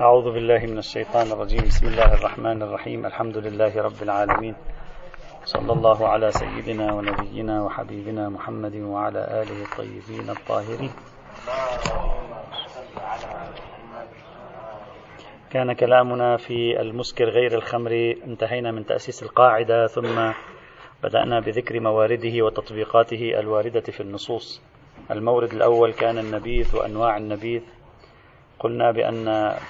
أعوذ بالله من الشيطان الرجيم. بسم الله الرحمن الرحيم. الحمد لله رب العالمين. صلى الله على سيدنا ونبينا وحبيبنا محمد وعلى آله الطيبين الطاهرين. كان كلامنا في المسكر غير الخمر. انتهينا من تأسيس القاعدة ثم بدأنا بذكر موارده وتطبيقاته الواردة في النصوص. المورد الأول كان النبيذ وأنواع النبيذ. قلنا بأن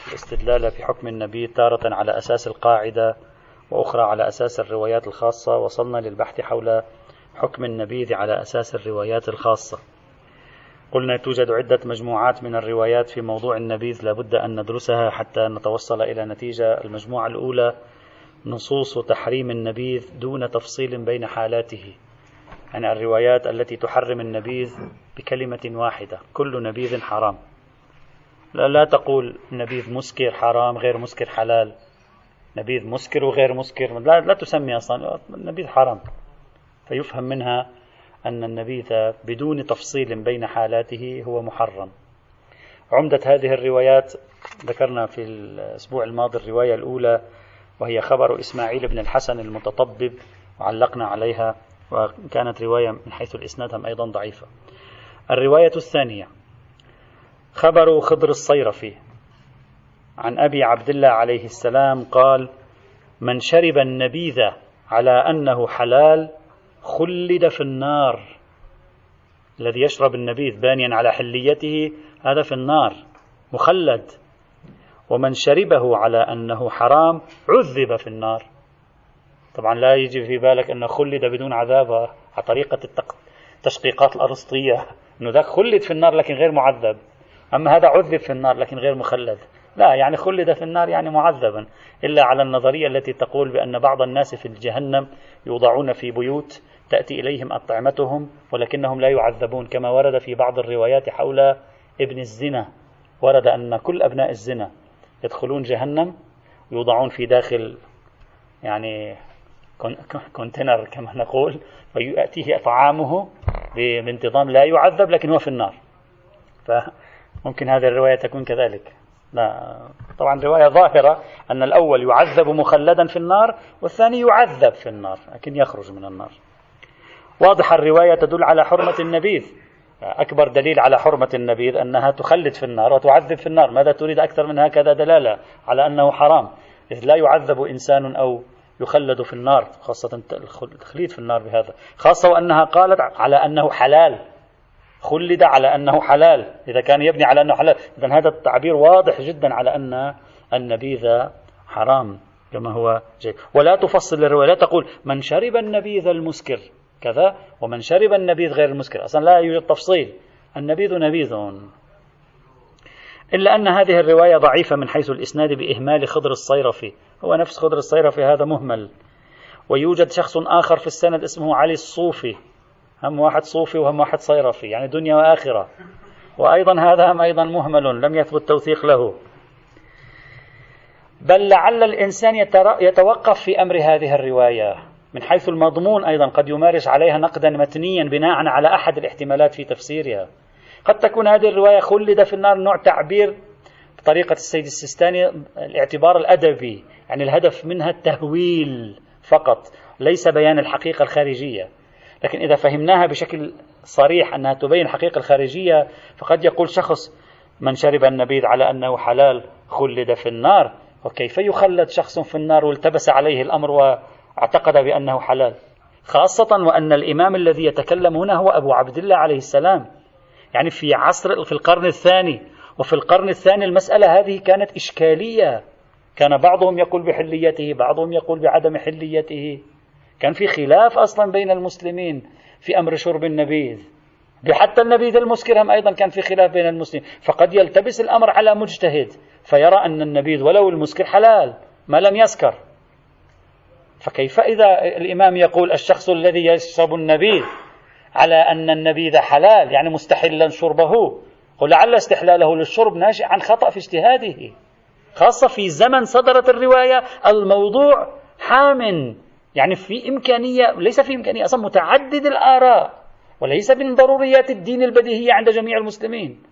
الاستدلال في حكم النبي تارة على أساس القاعدة وأخرى على أساس الروايات الخاصة وصلنا للبحث حول حكم النبيذ على أساس الروايات الخاصة. قلنا توجد عدة مجموعات من الروايات في موضوع النبيذ لابد أن ندرسها حتى نتوصل إلى نتيجة المجموعة الأولى نصوص تحريم النبيذ دون تفصيل بين حالاته يعني الروايات التي تحرم النبيذ بكلمة واحدة كل نبيذ حرام. لا, لا تقول نبيذ مسكر حرام غير مسكر حلال. نبيذ مسكر وغير مسكر. لا, لا تسمي أصلا. النبيذ حرام. فيفهم منها أن النبيذ بدون تفصيل بين حالاته هو محرم. عمدة هذه الروايات ذكرنا في الأسبوع الماضي الرواية الأولى وهي خبر إسماعيل بن الحسن المتطبب وعلقنا عليها وكانت رواية من حيث الإسناد أيضا ضعيفة. الرواية الثانية خبر خضر الصيرفي عن أبي عبد الله عليه السلام قال من شرب النبيذ على أنه حلال خلد في النار. الذي يشرب النبيذ بانيا على حليته هذا في النار مخلد. ومن شربه على أنه حرام عذب في النار. طبعا لا يجي في بالك أنه خلد بدون عذاب على طريقة التشقيقات الأرسطية. أنه ذاك خلد في النار لكن غير معذب. أما هذا عذب في النار لكن غير مخلد. لا يعني خلد في النار يعني معذبا إلا على النظرية التي تقول بأن بعض الناس في الجهنم يوضعون في بيوت تأتي إليهم أطعمتهم ولكنهم لا يعذبون كما ورد في بعض الروايات حول ابن الزنا. ورد أن كل أبناء الزنا يدخلون جهنم يوضعون في داخل يعني كونتينر كما نقول فيأتيه طعامه بانتظام لا يعذب لكن هو في النار. فممكن هذه الرواية تكون كذلك. لا. طبعا رواية ظاهرة أن الأول يعذب مخلدا في النار والثاني يعذب في النار لكن يخرج من النار. واضح الرواية تدل على حرمة النبيذ. أكبر دليل على حرمة النبيذ أنها تخلد في النار وتعذب في النار. ماذا تريد أكثر من هكذا دلالة على أنه حرام. إذ لا يعذب إنسان أو يخلد في النار خاصة التخليد في النار بهذا. خاصة وأنها قالت على أنه حلال. خلد على أنه حلال إذا كان يبني على أنه حلال. إذا هذا التعبير واضح جدا على أن النبيذ حرام كما هو جيد ولا تفصل الرواية لا تقول من شرب النبيذ المسكر كذا ومن شرب النبيذ غير المسكر. أصلا لا يوجد تفصيل. النبيذ نبيذ. إلا أن هذه الرواية ضعيفة من حيث الإسناد بإهمال خضر الصيرفي. هو نفس خضر الصيرفي هذا مهمل. ويوجد شخص آخر في السند اسمه علي الصوفي. هم واحد صوفي وهم واحد صيرفي يعني دنيا وآخرة. وأيضا هذا هم أيضا مهمل لم يثبت توثيق له. بل لعل الإنسان يتوقف في أمر هذه الرواية من حيث المضمون أيضا قد يمارس عليها نقدا متنيا بناء على أحد الاحتمالات في تفسيرها. قد تكون هذه الرواية خلد في النار نوع تعبير بطريقة السيد السيستاني الاعتبار الأدبي يعني الهدف منها التهويل فقط ليس بيان الحقيقة الخارجية. لكن إذا فهمناها بشكل صريح أنها تبين الحقيقة الخارجية فقد يقول شخص من شرب النبيذ على أنه حلال خلد في النار وكيف يخلد شخص في النار والتبس عليه الأمر واعتقد بأنه حلال؟ خاصة وأن الإمام الذي يتكلم هنا هو أبو عبد الله عليه السلام. يعني في عصر في القرن الثاني وفي القرن الثاني المسألة هذه كانت إشكالية. كان بعضهم يقول بحليته بعضهم يقول بعدم حليته. كان في خلاف أصلا بين المسلمين في أمر شرب النبيذ. حتى النبيذ المسكر هم أيضا كان في خلاف بين المسلمين. فقد يلتبس الأمر على مجتهد فيرى أن النبيذ ولو المسكر حلال ما لم يسكر. فكيف إذا الإمام يقول الشخص الذي يشرب النبيذ على أن النبيذ حلال يعني مستحلا شربه؟ ولعل استحلاله للشرب ناشئ عن خطأ في اجتهاده. خاصة في زمن صدرت الرواية الموضوع حام. يعني في إمكانية ليس في إمكانية أصلا متعدد الآراء وليس من ضروريات الدين البديهية عند جميع المسلمين.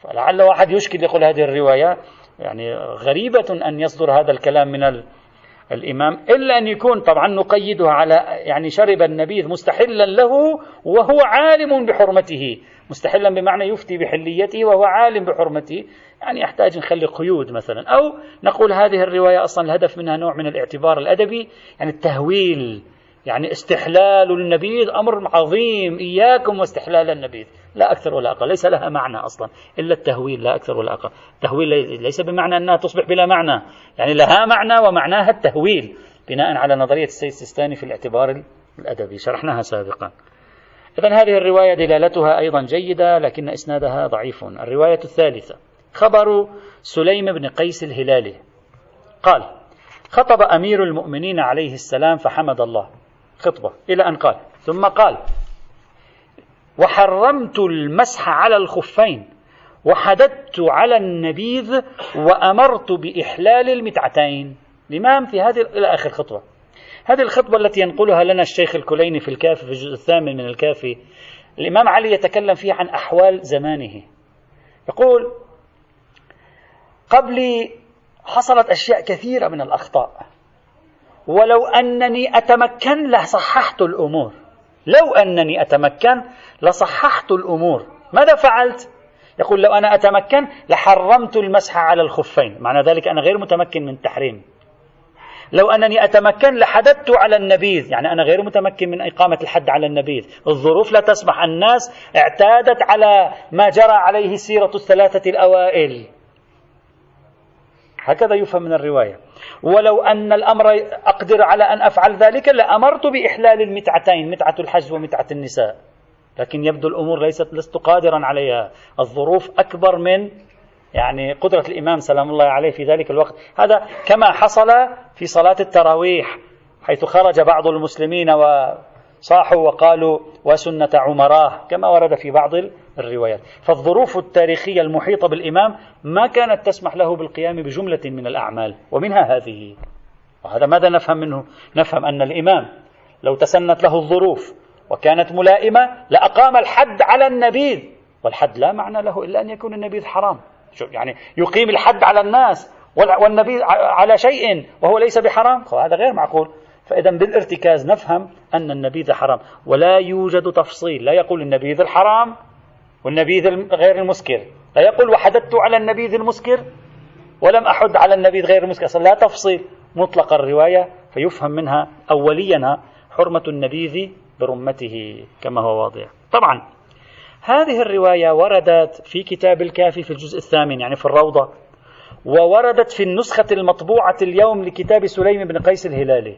فلعل واحد يشكل يقول هذه الرواية يعني غريبة أن يصدر هذا الكلام من الإمام إلا أن يكون طبعا نقيدها على يعني شرب النبيذ مستحلا له وهو عالم بحرمته. مستحلا بمعنى يفتي بحليته وهو عالم بحرمته. يعني يحتاج نخلي قيود مثلا. أو نقول هذه الرواية أصلا الهدف منها نوع من الاعتبار الأدبي يعني التهويل يعني استحلال النبيذ أمر عظيم. إياكم واستحلال النبيذ. لا أكثر ولا أقل. ليس لها معنى أصلا. إلا التهويل لا أكثر ولا أقل. التهويل ليس بمعنى أنها تصبح بلا معنى. يعني لها معنى ومعناها التهويل. بناء على نظرية السيد السيستاني في الاعتبار الأدبي. شرحناها سابقا. إذا هذه الرواية دلالتها أيضا جيدة لكن إسنادها ضعيف. الرواية الثالثة خبر سليم بن قيس الهلالي. قال خطب أمير المؤمنين عليه السلام فحمد الله. خطبة إلى أن قال. ثم قال وحرمت المسح على الخفين وحددت على النبيذ وأمرت بإحلال المتعتين. الإمام في هذه إلى آخر خطبة. هذه الخطبة التي ينقلها لنا الشيخ الكليني في الكافي في الجزء الثامن من الكافي الإمام علي يتكلم فيها عن أحوال زمانه. يقول قبلي حصلت أشياء كثيرة من الأخطاء. ولو أنني أتمكن لصححت الأمور. لو أنني أتمكن لصححت الأمور. ماذا فعلت؟ يقول لو أنا أتمكن لحرمت المسح على الخفين. معنى ذلك أنا غير متمكن من التحريم. لو أنني أتمكن لحددت على النبيذ يعني أنا غير متمكن من إقامة الحد على النبيذ. الظروف لا تسمح الناس اعتادت على ما جرى عليه سيرة الثلاثة الأوائل. هكذا يفهم من الرواية. ولو أن الأمر أقدر على أن أفعل ذلك لأمرت بإحلال المتعتين متعة الحج ومتعة النساء. لكن يبدو الأمور ليست لست قادرا عليها. الظروف أكبر من يعني قدرة الإمام سلام الله عليه في ذلك الوقت. هذا كما حصل في صلاة التراويح حيث خرج بعض المسلمين وصاحوا وقالوا وسنة عمراه كما ورد في بعض الروايات. فالظروف التاريخية المحيطة بالإمام ما كانت تسمح له بالقيام بجملة من الأعمال ومنها هذه. وهذا ماذا نفهم منه؟ نفهم أن الإمام لو تسنت له الظروف وكانت ملائمة لأقام الحد على النبيذ والحد لا معنى له إلا أن يكون النبيذ حرام. يعني يقيم الحد على الناس والنبيذ على شيء وهو ليس بحرام. هذا غير معقول. فإذا بالارتكاز نفهم أن النبيذ حرام. ولا يوجد تفصيل. لا يقول النبيذ الحرام والنبيذ غير المسكر. لا يقول وحددت على النبيذ المسكر ولم أحد على النبيذ غير المسكر. أصلا لا تفصيل. مطلق الرواية فيفهم منها أوليا حرمة النبيذ برمته كما هو واضح. طبعا هذه الرواية وردت في كتاب الكافي في الجزء الثامن يعني في الروضة ووردت في النسخة المطبوعة اليوم لكتاب سليم بن قيس الهلالي.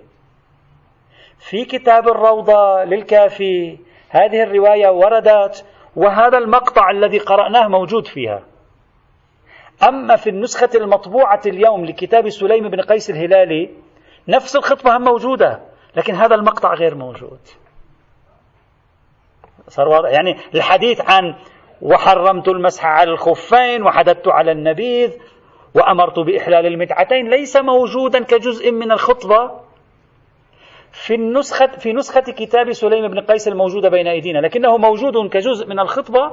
في كتاب الروضة للكافي هذه الرواية وردت وهذا المقطع الذي قرأناه موجود فيها. أما في النسخة المطبوعة اليوم لكتاب سليم بن قيس الهلالي نفس الخطبة هم موجودة لكن هذا المقطع غير موجود. صار واضح. يعني الحديث عن وحرمت المسح على الخفين وحددت على النبيذ وأمرت بإحلال المتعتين ليس موجودا كجزء من الخطبة. في النسخة في نسخة كتاب سليم بن قيس الموجودة بين أيدينا لكنه موجود كجزء من الخطبة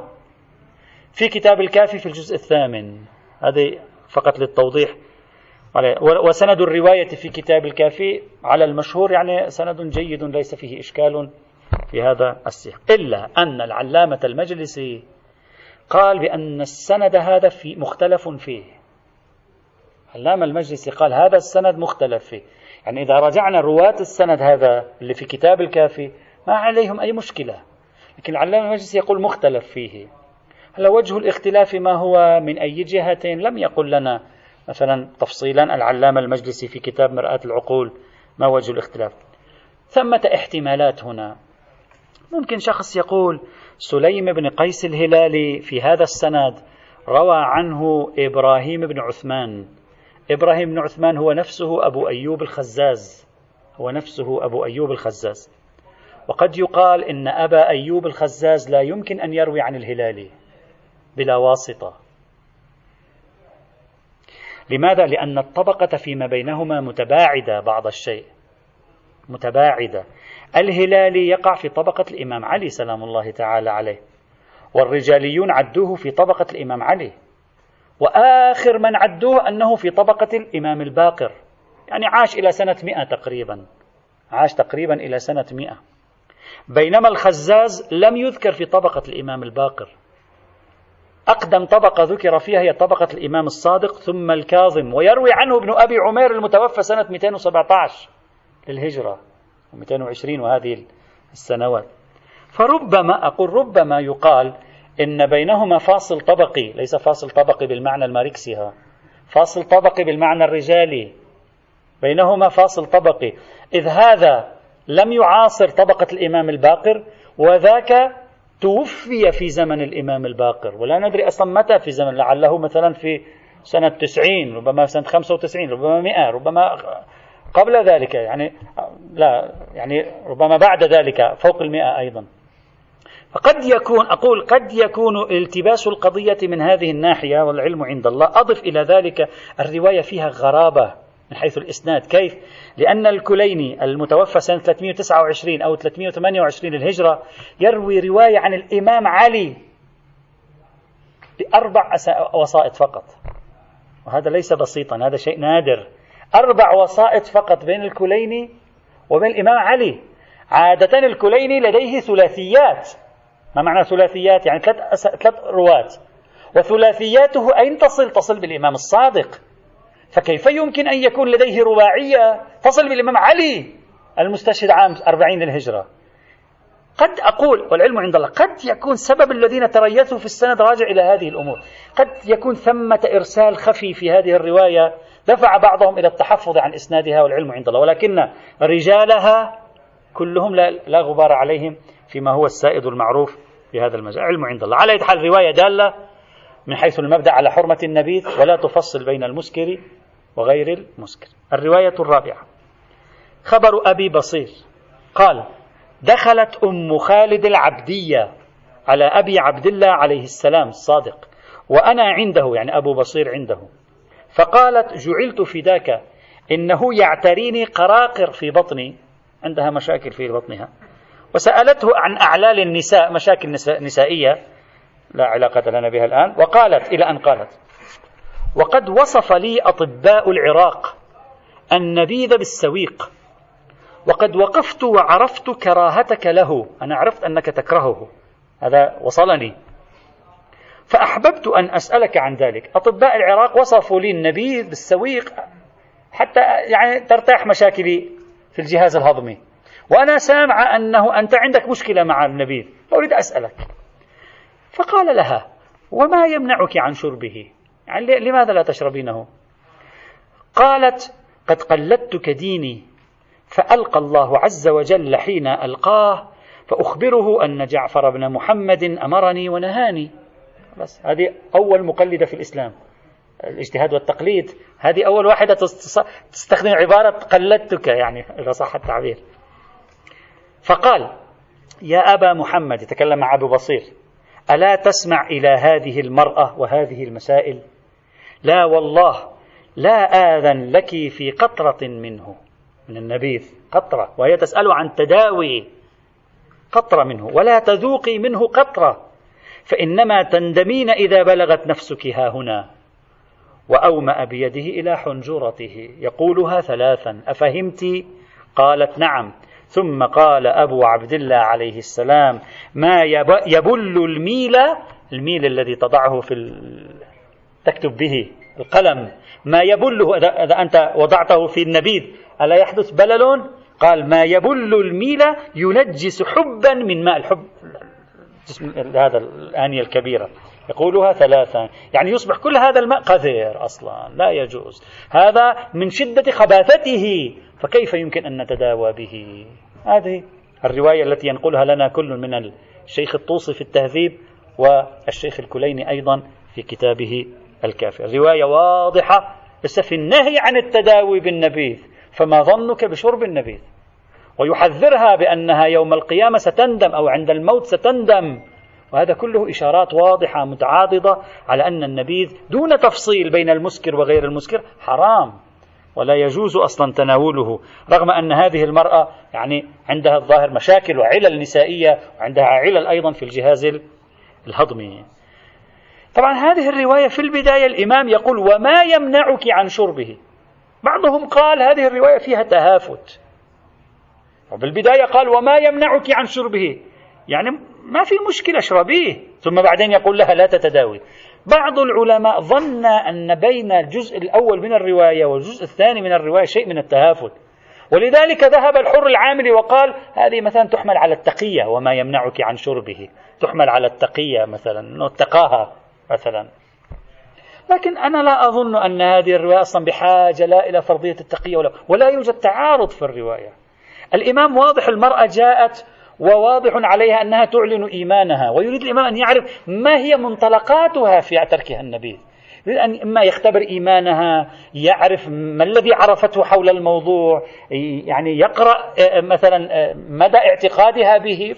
في كتاب الكافي في الجزء الثامن. هذه فقط للتوضيح. وسند الرواية في كتاب الكافي على المشهور يعني سند جيد ليس فيه إشكال. في هذا السياق إلا أن العلامة المجلسي قال بأن السند هذا في مختلف فيه. علامة المجلسي قال هذا السند مختلف فيه. يعني إذا رجعنا رواة السند هذا اللي في كتاب الكافي ما عليهم أي مشكلة. لكن العلامة المجلسي يقول مختلف فيه. هلا وجه الاختلاف ما هو من أي جهة؟ لم يقل لنا. مثلا تفصيلا العلامة المجلسي في كتاب مرآة العقول ما وجه الاختلاف؟ ثمة احتمالات هنا. ممكن شخص يقول سليم بن قيس الهلالي في هذا السند روى عنه إبراهيم بن عثمان. إبراهيم بن عثمان هو نفسه أبو أيوب الخزاز. هو نفسه أبو أيوب الخزاز. وقد يقال إن أبا أيوب الخزاز لا يمكن أن يروي عن الهلالي بلا واسطة. لماذا؟ لأن الطبقة فيما بينهما متباعدة بعض الشيء. متباعدة. الهلالي يقع في طبقة الإمام علي سلام الله تعالى عليه والرجاليون عدوه في طبقة الإمام علي وآخر من عدوه أنه في طبقة الإمام الباقر يعني عاش إلى سنة مئة تقريبا عاش تقريبا إلى سنة مئة. بينما الخزاز لم يذكر في طبقة الإمام الباقر. أقدم طبقة ذكر فيها هي طبقة الإمام الصادق ثم الكاظم ويروي عنه ابن أبي عمير المتوفى سنة 217 للهجرة. 220 وهذه السنوات. فربما أقول ربما يقال إن بينهما فاصل طبقي ليس فاصل طبقي بالمعنى الماركسي ها فاصل طبقي بالمعنى الرجالي. بينهما فاصل طبقي. إذ هذا لم يعاصر طبقة الإمام الباقر وذاك توفي في زمن الإمام الباقر. ولا ندري أصلا متى في زمن لعله مثلا في سنة تسعين ربما سنة خمسة وتسعين ربما مئة ربما قبل ذلك يعني لا يعني ربما بعد ذلك فوق المئة أيضا. فقد يكون أقول قد يكون التباس القضية من هذه الناحية والعلم عند الله. أضف إلى ذلك الرواية فيها غرابة من حيث الإسناد. كيف؟ لأن الكليني المتوفى سنة 329 أو 328 الهجرة يروي رواية عن الإمام علي بأربع وسائط فقط. وهذا ليس بسيطا هذا شيء نادر. أربع وسائط فقط بين الكليني وبين الإمام علي. عادة الكليني لديه ثلاثيات. ما معنى ثلاثيات؟ يعني ثلاث ثلاث رواة. وثلاثياته أين تصل؟ تصل بالإمام الصادق. فكيف يمكن أن يكون لديه رباعية تصل بالإمام علي المستشهد عام أربعين للهجرة. قد أقول والعلم عند الله قد يكون سبب الذين تريثوا في السند راجع إلى هذه الأمور. قد يكون ثمة إرسال خفي في هذه الرواية دفع بعضهم إلى التحفظ عن إسنادها والعلم عند الله. ولكن رجالها كلهم لا, غبار عليهم فيما هو السائد المعروف في هذا المجال. علم عند الله. على حال رواية دالة من حيث المبدأ على حرمة النبيذ ولا تفصل بين المسكر وغير المسكر. الرواية الرابعة. خبر أبي بصير. قال دخلت أم خالد العبدية على أبي عبد الله عليه السلام الصادق وأنا عنده يعني أبو بصير عنده. فقالت جعلت فداك إنه يعتريني قراقر في بطني. عندها مشاكل في بطنها. وسألته عن أعلال النساء مشاكل نسائية لا علاقة لنا بها الآن. وقالت إلى أن قالت وقد وصف لي أطباء العراق النبيذ بالسويق. وقد وقفت وعرفت كراهتك له. أنا عرفت أنك تكرهه. هذا وصلني. فأحببت أن أسألك عن ذلك. أطباء العراق وصفوا لي النبيذ بالسويق حتى يعني ترتاح مشاكلي في الجهاز الهضمي. وأنا سامع أنه أنت عندك مشكلة مع النبيذ فأريد أسألك. فقال لها وما يمنعك عن شربه؟ يعني لماذا لا تشربينه؟ قالت قد قلدتك ديني. فألقى الله عز وجل حين ألقاه فأخبره أن جعفر بن محمد أمرني ونهاني. بس هذه أول مقلدة في الإسلام. الاجتهاد والتقليد هذه أول واحدة تستخدم عبارة قلدتك يعني إذا صح التعبير. فقال يا أبا محمد يتكلم مع أبو بصير. ألا تسمع إلى هذه المرأة وهذه المسائل؟ لا والله لا آذن لك في قطرة منه. من النبيذ قطرة وهي تسأل عن تداوي قطرة منه ولا تذوقي منه قطرة فإنما تندمين إذا بلغت نفسك ها هنا وأومأ بيده إلى حنجرته يقولها ثلاثا أفهمت؟ قالت نعم ثم قال أبو عبد الله عليه السلام ما يبل الميل الميل الذي تضعه في تكتب به القلم ما يبله إذا أنت وضعته في النبيذ ألا يحدث بلل قال ما يبل الميل ينجس حبا من ماء الحب. هذا الآنية الكبيرة. يقولها ثلاثا. يعني يصبح كل هذا الماء قذر أصلا لا يجوز. هذا من شدة خباثته فكيف يمكن أن نتداوى به؟ هذه الرواية التي ينقلها لنا كل من الشيخ الطوسي في التهذيب والشيخ الكليني أيضا في كتابه الكافر رواية واضحة بس في النهي عن التداوي بالنبيذ فما ظنك بشرب النبيذ. ويحذرها بأنها يوم القيامة ستندم أو عند الموت ستندم. وهذا كله إشارات واضحة متعاضدة على أن النبيذ دون تفصيل بين المسكر وغير المسكر حرام. ولا يجوز أصلا تناوله. رغم أن هذه المرأة يعني عندها الظاهر مشاكل وعلل نسائية وعندها علل أيضا في الجهاز الهضمي. طبعا هذه الرواية في البداية الإمام يقول وما يمنعك عن شربه. بعضهم قال هذه الرواية فيها تهافت. وبالبداية قال وما يمنعك عن شربه. يعني ما في مشكلة اشربيه ثم بعدين يقول لها لا تتداوي. بعض العلماء ظن أن بين الجزء الأول من الرواية والجزء الثاني من الرواية شيء من التهافت. ولذلك ذهب الحر العاملي وقال هذه مثلا تحمل على التقية. وما يمنعك عن شربه. تحمل على التقية مثلا. أنه اتقاها مثلا. لكن أنا لا أظن أن هذه الرواية أصلا بحاجة لا إلى فرضية التقية ولا, ولا يوجد تعارض في الرواية. الإمام واضح المرأة جاءت وواضح عليها أنها تعلن إيمانها ويريد الإمام أن يعرف ما هي منطلقاتها في تركها النبيذ يريد أن إما يختبر إيمانها يعرف ما الذي عرفته حول الموضوع يعني يقرأ مثلا مدى اعتقادها به.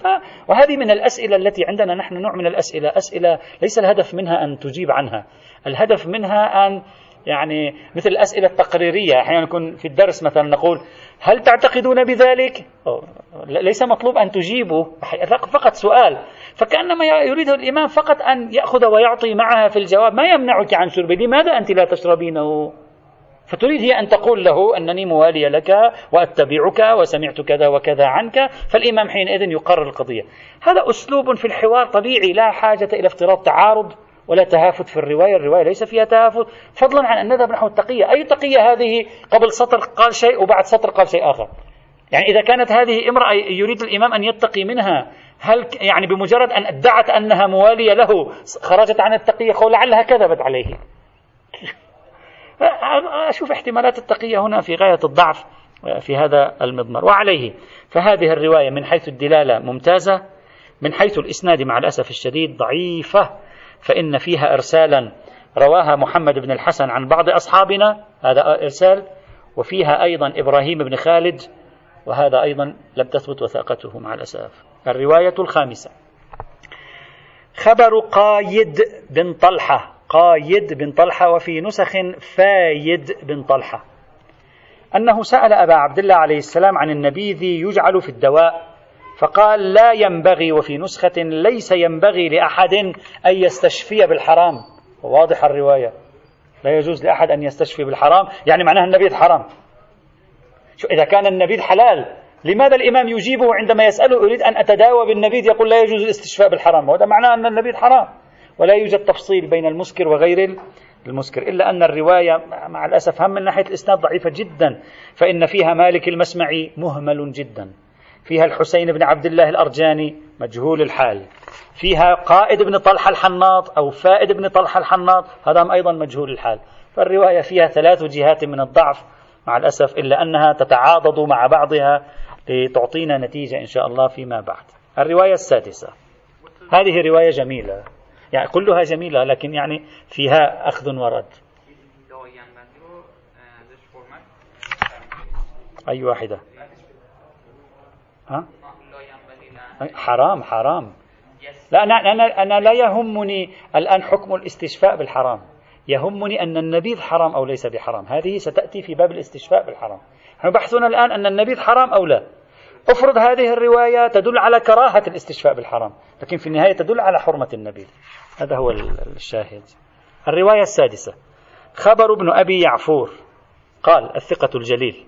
وهذه من الأسئلة التي عندنا نحن نوع من الأسئلة. أسئلة ليس الهدف منها أن تجيب عنها. الهدف منها أن يعني مثل الأسئلة التقريرية. أحيانا نكون في الدرس مثلا نقول هل تعتقدون بذلك؟ ليس مطلوب أن تجيبوا. فقط سؤال. فكأنما يريد الإمام فقط أن يأخذ ويعطي معها في الجواب. ما يمنعك عن شربه لماذا أنت لا تشربينه؟ فتريد هي أن تقول له أنني موالية لك وأتبعك وسمعت كذا وكذا عنك. فالإمام حينئذ يقرر القضية. هذا أسلوب في الحوار طبيعي لا حاجة إلى افتراض تعارض. ولا تهافت في الرواية الرواية ليس فيها تهافت. فضلا عن أن نذهب نحو التقية. أي تقية هذه قبل سطر قال شيء وبعد سطر قال شيء آخر؟ يعني إذا كانت هذه امرأة يريد الإمام أن يتقي منها هل يعني بمجرد أن ادعت أنها موالية له خرجت عن التقية قول لعلها كذبت عليه. أشوف احتمالات التقية هنا في غاية الضعف في هذا المضمر وعليه. فهذه الرواية من حيث الدلالة ممتازة من حيث الإسناد مع الأسف الشديد ضعيفة. فإن فيها إرسالا رواها محمد بن الحسن عن بعض أصحابنا هذا إرسال وفيها أيضا إبراهيم بن خالد وهذا أيضا لم تثبت وثاقته مع الأسف. الرواية الخامسة. خبر قايد بن طلحة. قايد بن طلحة وفي نسخ فايد بن طلحة. أنه سأل أبا عبد الله عليه السلام عن النبيذ يجعل في الدواء. فقال لا ينبغي وفي نسخة ليس ينبغي لأحد أن يستشفي بالحرام. واضح الرواية. لا يجوز لأحد أن يستشفي بالحرام. يعني معناها النبيذ حرام. شو إذا كان النبيذ حلال لماذا الإمام يجيبه عندما يسأله أريد أن أتداوى بالنبيذ يقول لا يجوز الاستشفاء بالحرام؟ وهذا معناه أن النبيذ حرام. ولا يوجد تفصيل بين المسكر وغير المسكر إلا أن الرواية مع الأسف هم من ناحية الإسناد ضعيفة جدا فإن فيها مالك المسمعي مهمل جدا. فيها الحسين بن عبد الله الأرجاني مجهول الحال. فيها قائد بن طلحة الحناط أو فائد بن طلحة الحناط هذا أيضا مجهول الحال. فالرواية فيها ثلاث جهات من الضعف مع الأسف إلا أنها تتعاضد مع بعضها لتعطينا نتيجة إن شاء الله فيما بعد. الرواية السادسة. هذه رواية جميلة. يعني كلها جميلة لكن يعني فيها أخذ ورد. أي واحدة؟ ها؟ حرام حرام. لا أنا, أنا, أنا لا يهمني الآن حكم الاستشفاء بالحرام. يهمني أن النبيذ حرام أو ليس بحرام. هذه ستأتي في باب الاستشفاء بالحرام. نحن بحثنا الآن أن النبيذ حرام أو لا. افرض هذه الرواية تدل على كراهة الاستشفاء بالحرام لكن في النهاية تدل على حرمة النبيذ. هذا هو الشاهد. الرواية السادسة. خبر ابن أبي يعفور. قال الثقة الجليل.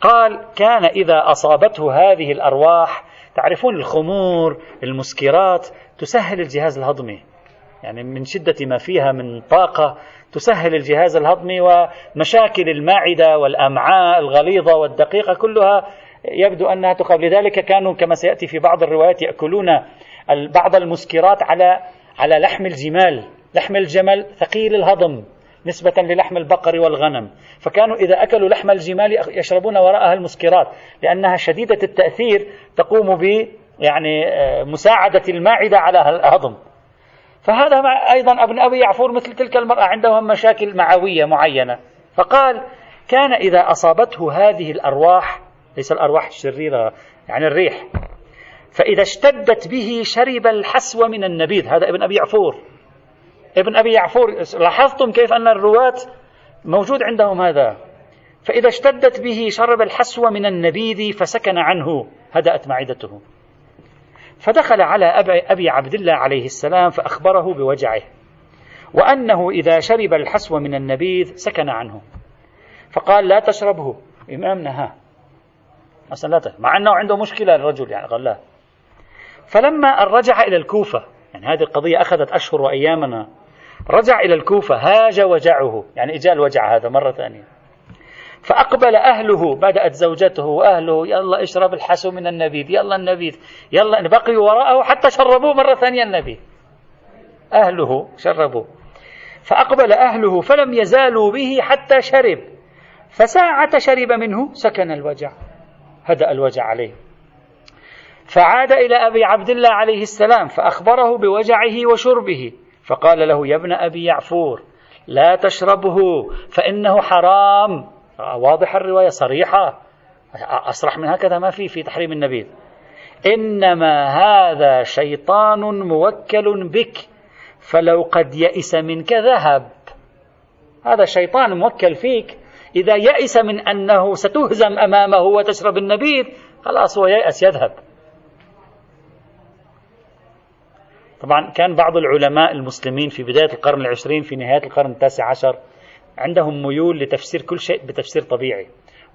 قال كان إذا أصابته هذه الأرواح تعرفون الخمور المسكرات تسهل الجهاز الهضمي. يعني من شدة ما فيها من طاقة تسهل الجهاز الهضمي ومشاكل المعدة والأمعاء الغليظة والدقيقة كلها. يبدو أنها تخاف لذلك كانوا كما سيأتي في بعض الروايات يأكلون بعض المسكرات على على لحم الجمال. لحم الجمل ثقيل الهضم. نسبة للحم البقر والغنم. فكانوا إذا أكلوا لحم الجمال يشربون وراءها المسكرات لأنها شديدة التأثير تقوم ب يعني آه، مساعدة المعدة على الهضم. فهذا أيضا ابن أبي يعفور مثل تلك المرأة عندهم مشاكل معوية معينة. فقال كان إذا أصابته هذه الأرواح ليس الأرواح الشريرة يعني الريح. فإذا اشتدت به شرب الحسو من النبيذ هذا ابن أبي يعفور. ابن أبي يعفور لاحظتم كيف أن الرواة موجود عندهم هذا؟ فإذا اشتدت به شرب الحسو من النبيذ فسكن عنه هدأت معدته. فدخل على أبي عبد الله عليه السلام فأخبره بوجعه وأنه إذا شرب الحسو من النبيذ سكن عنه. فقال لا تشربه. إمامنا ها مثلا لا مع أنه عنده مشكلة الرجل يعني قال لا. فلما رجع إلى الكوفة يعني هذه القضية أخذت أشهر وأيامنا. رجع إلى الكوفة هاج وجعه. يعني إجا الوجع هذا مرة ثانية. فأقبل أهله بدأت زوجته وأهله يلا اشرب الحسو من النبيذ يلا النبيذ يلا بقيوا وراءه حتى شربوه مرة ثانية النبيذ. أهله شربوا فأقبل أهله فلم يزالوا به حتى شرب. فساعة شرب منه سكن الوجع. هدأ الوجع عليه. فعاد إلى أبي عبد الله عليه السلام فأخبره بوجعه وشربه. فقال له يا ابن أبي يعفور لا تشربه فإنه حرام. واضح الرواية صريحة. أصرح من هكذا ما في في تحريم النبيذ. إنما هذا شيطان موكل بك فلو قد يئس منك ذهب. هذا شيطان موكل فيك. إذا يئس من أنه ستهزم أمامه وتشرب النبيذ خلاص هو ييأس يذهب. طبعا كان بعض العلماء المسلمين في بداية القرن العشرين في نهاية القرن التاسع عشر عندهم ميول لتفسير كل شيء بتفسير طبيعي.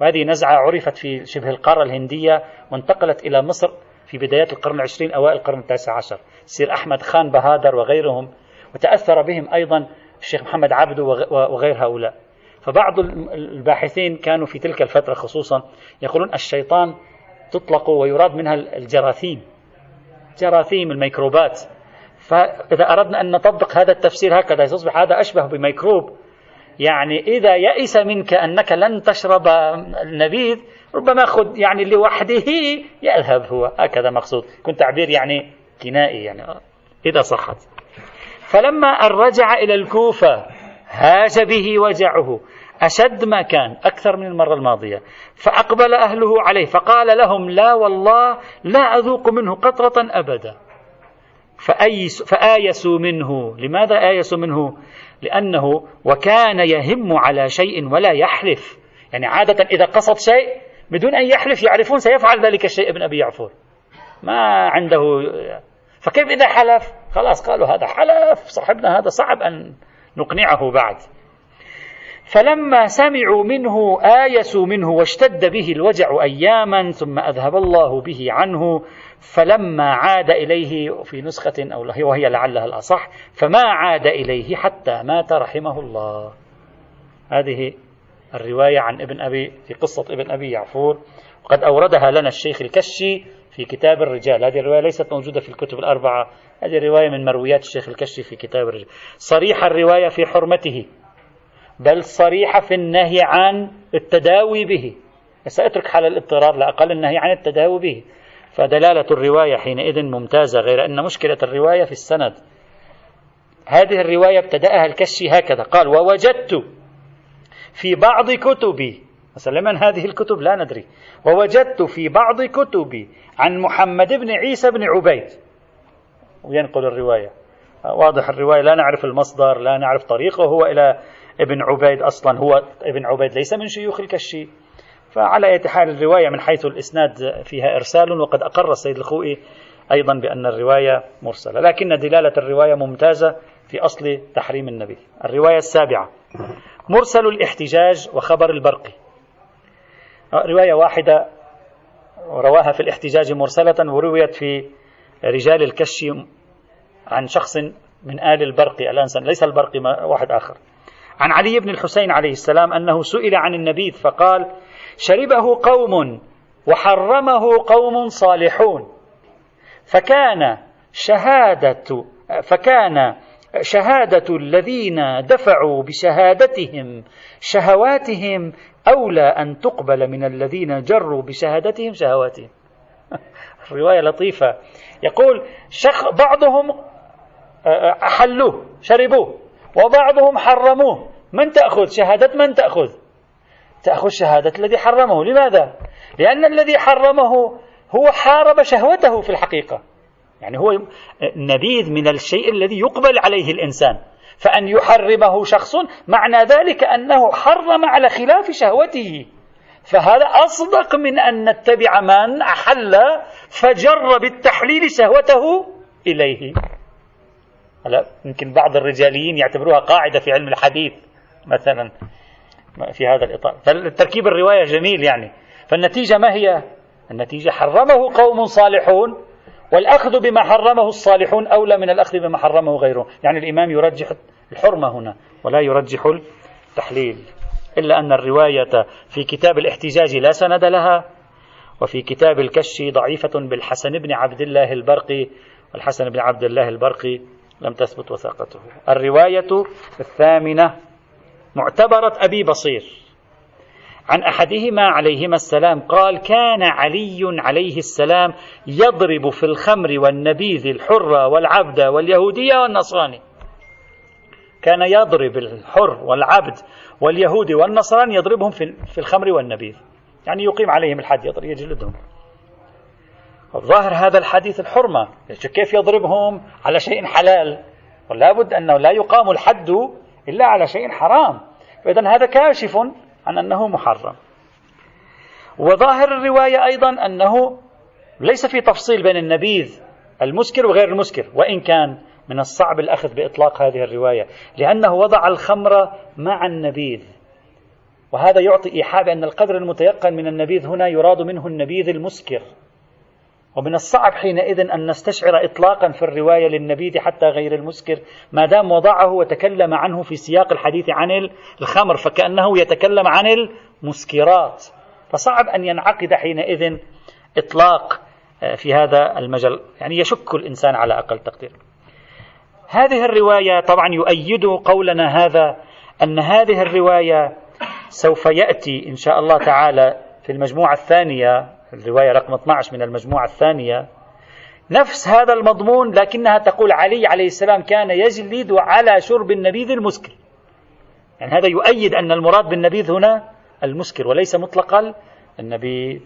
وهذه نزعة عرفت في شبه القارة الهندية وانتقلت إلى مصر في بداية القرن العشرين أوائل القرن التاسع عشر. سير أحمد خان بهادر وغيرهم وتأثر بهم أيضا الشيخ محمد عبده وغير هؤلاء. فبعض الباحثين كانوا في تلك الفترة خصوصا يقولون الشيطان تطلق ويراد منها الجراثيم. جراثيم الميكروبات. فإذا أردنا أن نطبق هذا التفسير هكذا يصبح هذا أشبه بميكروب. يعني إذا يئس منك أنك لن تشرب النبيذ ربما خذ يعني لوحده يذهب هو. هكذا مقصود. كنت تعبير يعني كنائي يعني. إذا صحت. فلما أن رجع إلى الكوفة هاج به وجعه. أشد ما كان أكثر من المرة الماضية. فأقبل أهله عليه فقال لهم لا والله لا أذوق منه قطرة أبدا. فآيسوا منه. لماذا آيسوا منه؟ لأنه وكان يهم على شيء ولا يحلف. يعني عادة إذا قصد شيء بدون أن يحلف يعرفون سيفعل ذلك الشيء ابن أبي يعفور. ما عنده فكيف إذا حلف؟ خلاص قالوا هذا حلف صاحبنا هذا صعب أن نقنعه بعد. فلما سمعوا منه آيسوا منه واشتد به الوجع أياما ثم أذهب الله به عنه فلما عاد إليه في نسخة أو وهي لعلها الأصح فما عاد إليه حتى مات رحمه الله. هذه الرواية عن ابن أبي في قصة ابن أبي يعفور. وقد أوردها لنا الشيخ الكشي في كتاب الرجال. هذه الرواية ليست موجودة في الكتب الأربعة. هذه رواية من مرويات الشيخ الكشي في كتاب الرجال. صريح الرواية في حرمته. بل صريحة في النهي عن التداوي به. سأترك حال الاضطرار لأقل النهي عن التداوي به. فدلالة الرواية حينئذ ممتازة غير أن مشكلة الرواية في السند. هذه الرواية ابتدأها الكشي هكذا قال ووجدت في بعض كتبي مثلا لمن هذه الكتب لا ندري. ووجدت في بعض كتبي عن محمد بن عيسى بن عبيد وينقل الرواية. واضح الرواية لا نعرف المصدر لا نعرف طريقه هو إلى ابن عبيد أصلا هو ابن عبيد ليس من شيوخ الكشي. فعلى أي حال الرواية من حيث الإسناد فيها إرسال وقد أقر السيد الخوئي أيضا بأن الرواية مرسلة. لكن دلالة الرواية ممتازة في أصل تحريم النبي. الرواية السابعة مرسل الاحتجاج وخبر البرقي رواية واحدة رواها في الاحتجاج مرسلة ورويت في رجال الكشي عن شخص من آل البرقي الآن ليس البرقي واحد آخر. عن علي بن الحسين عليه السلام أنه سئل عن النبيذ فقال شربه قوم وحرمه قوم صالحون. فكان شهادة فكان شهادة الذين دفعوا بشهادتهم شهواتهم أولى أن تقبل من الذين جروا بشهادتهم شهواتهم. رواية لطيفة. يقول شخ بعضهم أحلوه شربوه وبعضهم حرموه. من تأخذ؟ شهادة من تأخذ؟ تأخذ شهادة الذي حرمه. لماذا؟ لأن الذي حرمه هو حارب شهوته في الحقيقة. يعني هو نبيذ من الشيء الذي يقبل عليه الإنسان. فأن يحرمه شخص معنى ذلك أنه حرم على خلاف شهوته. فهذا أصدق من أن نتبع من أحل فجر بالتحليل شهوته إليه. هلا يمكن بعض الرجاليين يعتبروها قاعدة في علم الحديث. مثلا في هذا الإطار. فالتركيب الرواية جميل يعني. فالنتيجة ما هي؟ النتيجة حرمه قوم صالحون والأخذ بما حرمه الصالحون أولى من الأخذ بما حرمه غيرهم يعني الإمام يرجح الحرمة هنا ولا يرجح التحليل. إلا أن الرواية في كتاب الاحتجاج لا سند لها وفي كتاب الكش ضعيفة بالحسن بن عبد الله البرقي. والحسن بن عبد الله البرقي لم تثبت وثاقته. الرواية الثامنة معتبرة أبي بصير. عن أحدهما عليهما السلام قال كان علي عليه السلام يضرب في الخمر والنبيذ الحر والعبد واليهودية والنصراني. كان يضرب الحر والعبد واليهودي والنصراني يضربهم في الخمر والنبيذ. يعني يقيم عليهم الحد يجلدهم. ظاهر هذا الحديث الحرمة. كيف يضربهم على شيء حلال؟ ولا بد أنه لا يقام الحد إلا على شيء حرام. فإذا هذا كاشف عن أنه محرم. وظاهر الرواية أيضا أنه ليس في تفصيل بين النبيذ المسكر وغير المسكر وإن كان من الصعب الأخذ بإطلاق هذه الرواية لأنه وضع الخمر مع النبيذ. وهذا يعطي إيحاء بأن القدر المتيقن من النبيذ هنا يراد منه النبيذ المسكر. ومن الصعب حينئذ أن نستشعر إطلاقا في الرواية للنبيذ حتى غير المسكر ما دام وضعه وتكلم عنه في سياق الحديث عن الخمر فكأنه يتكلم عن المسكرات. فصعب أن ينعقد حينئذ إطلاق آه، في هذا المجال. يعني يشك الإنسان على أقل تقدير. هذه الرواية طبعا يؤيد قولنا هذا أن هذه الرواية سوف يأتي إن شاء الله تعالى في المجموعة الثانية الرواية رقم 12 من المجموعة الثانية. نفس هذا المضمون لكنها تقول علي عليه السلام كان يجلد على شرب النبيذ المسكر. يعني هذا يؤيد أن المراد بالنبيذ هنا المسكر وليس مطلق النبيذ.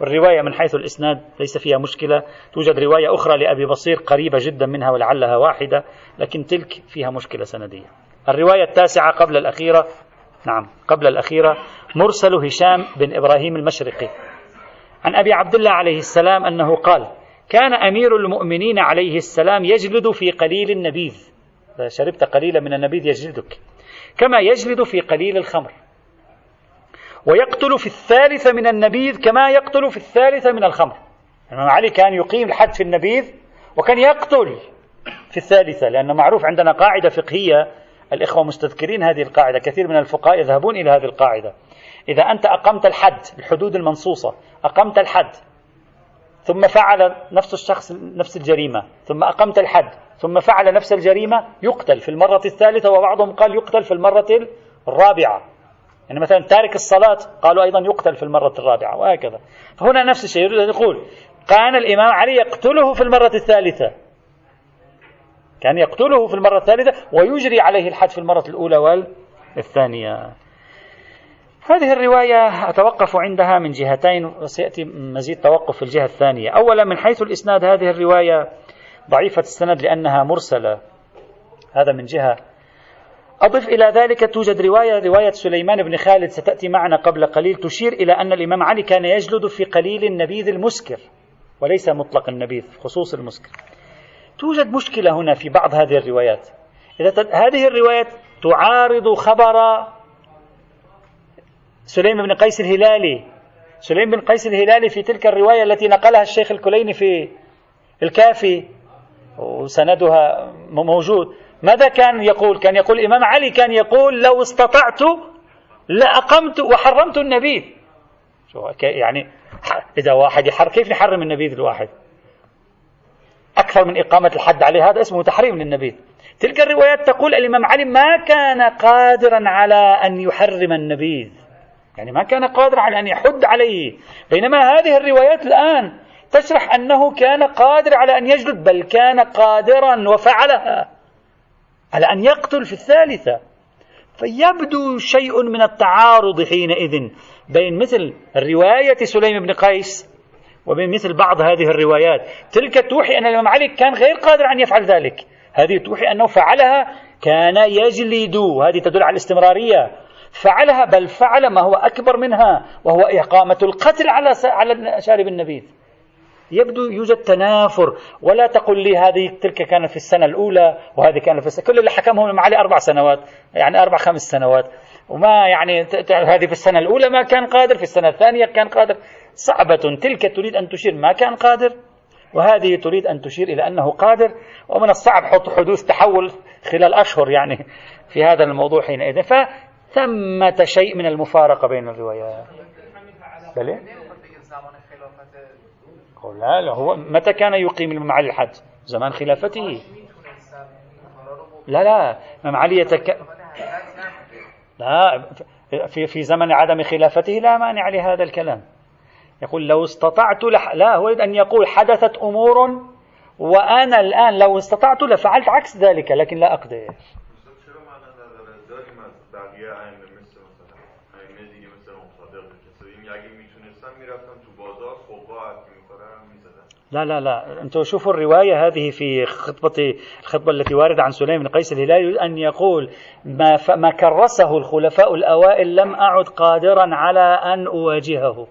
والرواية من حيث الإسناد ليس فيها مشكلة. توجد رواية أخرى لأبي بصير قريبة جدا منها ولعلها واحدة لكن تلك فيها مشكلة سندية. الرواية التاسعة قبل الأخيرة نعم قبل الأخيرة مرسل هشام بن إبراهيم المشرقي. عن أبي عبد الله عليه السلام أنه قال كان أمير المؤمنين عليه السلام يجلد في قليل النبيذ. إذا شربت قليلا من النبيذ يجلدك. كما يجلد في قليل الخمر. ويقتل في الثالثة من النبيذ كما يقتل في الثالثة من الخمر. الإمام علي كان يقيم الحد في النبيذ وكان يقتل في الثالثة لأنه معروف عندنا قاعدة فقهية. الإخوة مستذكرين هذه القاعدة كثير من الفقهاء يذهبون إلى هذه القاعدة. إذا أنت أقمت الحد الحدود المنصوصة أقمت الحد ثم فعل نفس الشخص نفس الجريمة ثم أقمت الحد ثم فعل نفس الجريمة يقتل في المرة الثالثة وبعضهم قال يقتل في المرة الرابعة. يعني مثلا تارك الصلاة قالوا أيضا يقتل في المرة الرابعة وهكذا. فهنا نفس الشيء يريد أن يقول كان الإمام علي يقتله في المرة الثالثة. كان يقتله في المرة الثالثة ويجري عليه الحد في المرة الأولى والثانية. هذه الرواية أتوقف عندها من جهتين وسيأتي مزيد توقف في الجهة الثانية. أولا من حيث الإسناد هذه الرواية ضعيفة السند لأنها مرسلة. هذا من جهة. أضف إلى ذلك توجد رواية رواية سليمان بن خالد ستأتي معنا قبل قليل تشير إلى أن الإمام علي كان يجلد في قليل النبيذ المسكر وليس مطلق النبيذ خصوص المسكر. توجد مشكلة هنا في بعض هذه الروايات. إذا هذه الروايات تعارض خبر سليم بن قيس الهلالي. سليم بن قيس الهلالي في تلك الرواية التي نقلها الشيخ الكليني في الكافي وسندها موجود. ماذا كان يقول؟ كان يقول الإمام علي كان يقول لو استطعت لأقمت وحرمت النبيذ. يعني إذا واحد يحر كيف نحرم النبيذ الواحد؟ أكثر من إقامة الحد عليه. هذا اسمه تحريم للنبيذ. تلك الروايات تقول الإمام علي ما كان قادرا على أن يحرم النبيذ. يعني ما كان قادرا على أن يحد عليه. بينما هذه الروايات الآن تشرح أنه كان قادر على أن يجلد بل كان قادرا وفعلها على أن يقتل في الثالثة. فيبدو شيء من التعارض حينئذ بين مثل رواية سليم بن قيس وبين مثل بعض هذه الروايات. تلك توحي أن الإمام علي كان غير قادر أن يفعل ذلك. هذه توحي أنه فعلها كان يجلد. هذه تدل على الاستمرارية. فعلها بل فعل ما هو أكبر منها وهو إقامة القتل على على شارب النبيذ. يبدو يوجد تنافر. ولا تقل لي هذه تلك كانت في السنة الأولى وهذه كانت في السنة كل اللي حكمهم علي أربع سنوات يعني أربع خمس سنوات. وما يعني هذه في السنة الأولى ما كان قادر في السنة الثانية كان قادر. صعبة. تلك تريد أن تشير ما كان قادر. وهذه تريد أن تشير إلى أنه قادر. ومن الصعب حدوث تحول خلال أشهر يعني في هذا الموضوع حينئذ. فثمة شيء من المفارقة بين الروايات بلى؟ لا لا هو متى كان يقيم علي الحد؟ زمان خلافته لا لا إمام علي يتك... لا في في زمن عدم خلافته لا مانع لهذا الكلام يقول لو استطعت لح... لا هو يريد أن يقول حدثت أمور وأنا الآن لو استطعت لفعلت عكس ذلك لكن لا أقدر لا لا لا. أنتم شوفوا الرواية هذه في خطبة الخطبة التي وارده عن سليم بن قيس الهلالي أن يقول ما ما كرسه الخلفاء الأوائل لم أعد قادرا على أن أواجهه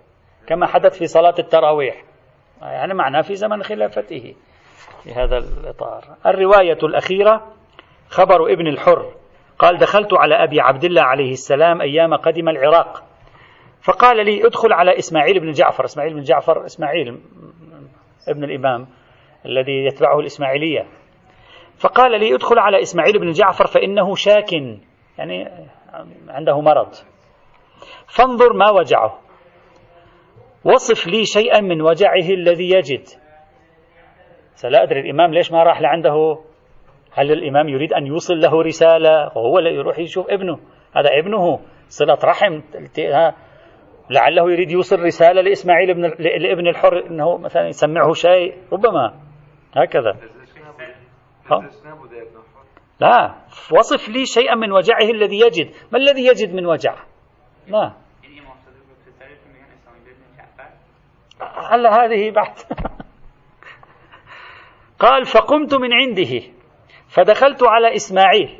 كما حدث في صلاة التراويح. يعني معناه في زمن خلافته في هذا الإطار. الرواية الأخيرة خبر ابن الحر. قال دخلت على أبي عبد الله عليه السلام أيام قدم العراق. فقال لي ادخل على إسماعيل بن جعفر. إسماعيل بن جعفر إسماعيل ابن الإمام الذي يتبعه الإسماعيلية. فقال لي ادخل على إسماعيل بن جعفر فإنه شاك يعني عنده مرض. فانظر ما وجعه. وصف لي شيئا من وجعه الذي يجد. سلا أدري الإمام ليش ما راح لعنده؟ هل الإمام يريد أن يوصل له رسالة؟ وهو يروح يشوف ابنه. هذا ابنه. صلة رحم لعله يريد يوصل رسالة لإسماعيل بن لابن الحر أنه مثلا يسمعه شيء ربما هكذا. ها؟ لا وصف لي شيئا من وجعه الذي يجد. ما الذي يجد من وجع؟ لا هلا هذه بعد. قال فقمت من عنده فدخلت على إسماعيل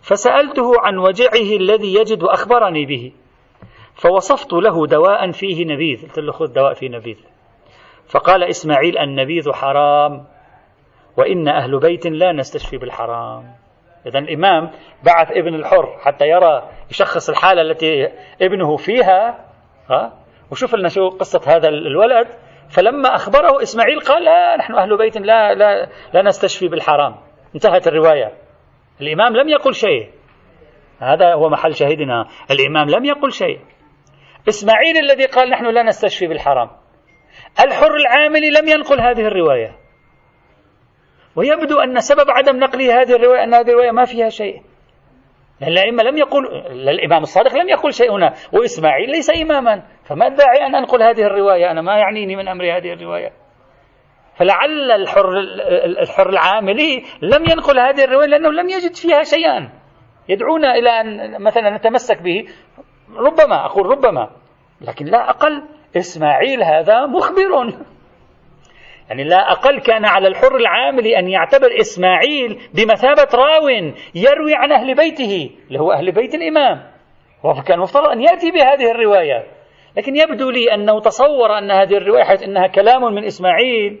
فسألته عن وجعه الذي يجد وأخبرني به. فوصفت له دواء فيه نبيذ. قلت له خذ دواء فيه نبيذ. فقال إسماعيل النبيذ حرام وإن أهل بيت لا نستشفي بالحرام. إذا الإمام بعث ابن الحر حتى يرى يشخص الحالة التي ابنه فيها ها؟ وشوف لنا شو قصة هذا الولد. فلما أخبره إسماعيل قال لا نحن أهل بيت لا, لا, لا نستشفي بالحرام. انتهت الرواية. الإمام لم يقل شيء. هذا هو محل شهيدنا الإمام لم يقل شيء. إسماعيل الذي قال نحن لا نستشفي بالحرام. الحر العاملي لم ينقل هذه الرواية. ويبدو أن سبب عدم نقله هذه الرواية أن هذه الرواية ما فيها شيء. الأئمة لم يقول الإمام الصادق لم يقل شيء هنا وإسماعيل ليس إماما. فما الداعي أن أنقل هذه الرواية؟ أنا ما يعنيني من أمر هذه الرواية. فلعل الحر الحر العاملي لم ينقل هذه الرواية لأنه لم يجد فيها شيئا. يدعونا إلى أن مثلا نتمسك به. ربما أقول ربما. لكن لا أقل إسماعيل هذا مخبر. يعني لا أقل كان على الحر العامل أن يعتبر إسماعيل بمثابة راو يروي عن أهل بيته اللي هو أهل بيت الإمام. وكان مفترض أن يأتي بهذه الرواية. لكن يبدو لي أنه تصور أن هذه الرواية حيث أنها كلام من إسماعيل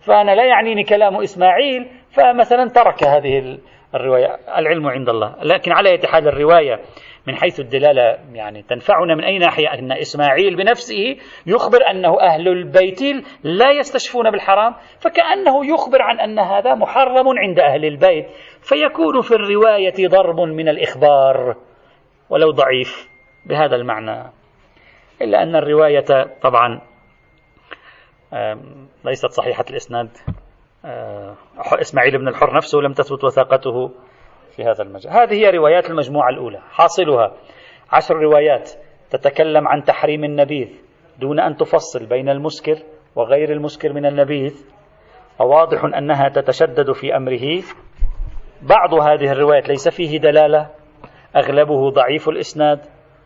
فأنا لا يعنيني كلام إسماعيل فمثلا ترك هذه الرواية العلم عند الله. لكن على حال الرواية من حيث الدلالة يعني تنفعنا من أي ناحية أن إسماعيل بنفسه يخبر أنه أهل البيت لا يستشفون بالحرام فكأنه يخبر عن أن هذا محرم عند أهل البيت. فيكون في الرواية ضرب من الإخبار ولو ضعيف بهذا المعنى. إلا أن الرواية طبعا ليست صحيحة الإسناد. إسماعيل بن الحر نفسه لم تثبت وثاقته في هذا المجال. هذه هي روايات المجموعة الأولى حاصلها عشر روايات تتكلم عن تحريم النبيذ دون أن تفصل بين المسكر وغير المسكر من النبيذ وواضح أنها تتشدد في أمره. بعض هذه الروايات ليس فيه دلالة أغلبه ضعيف الإسناد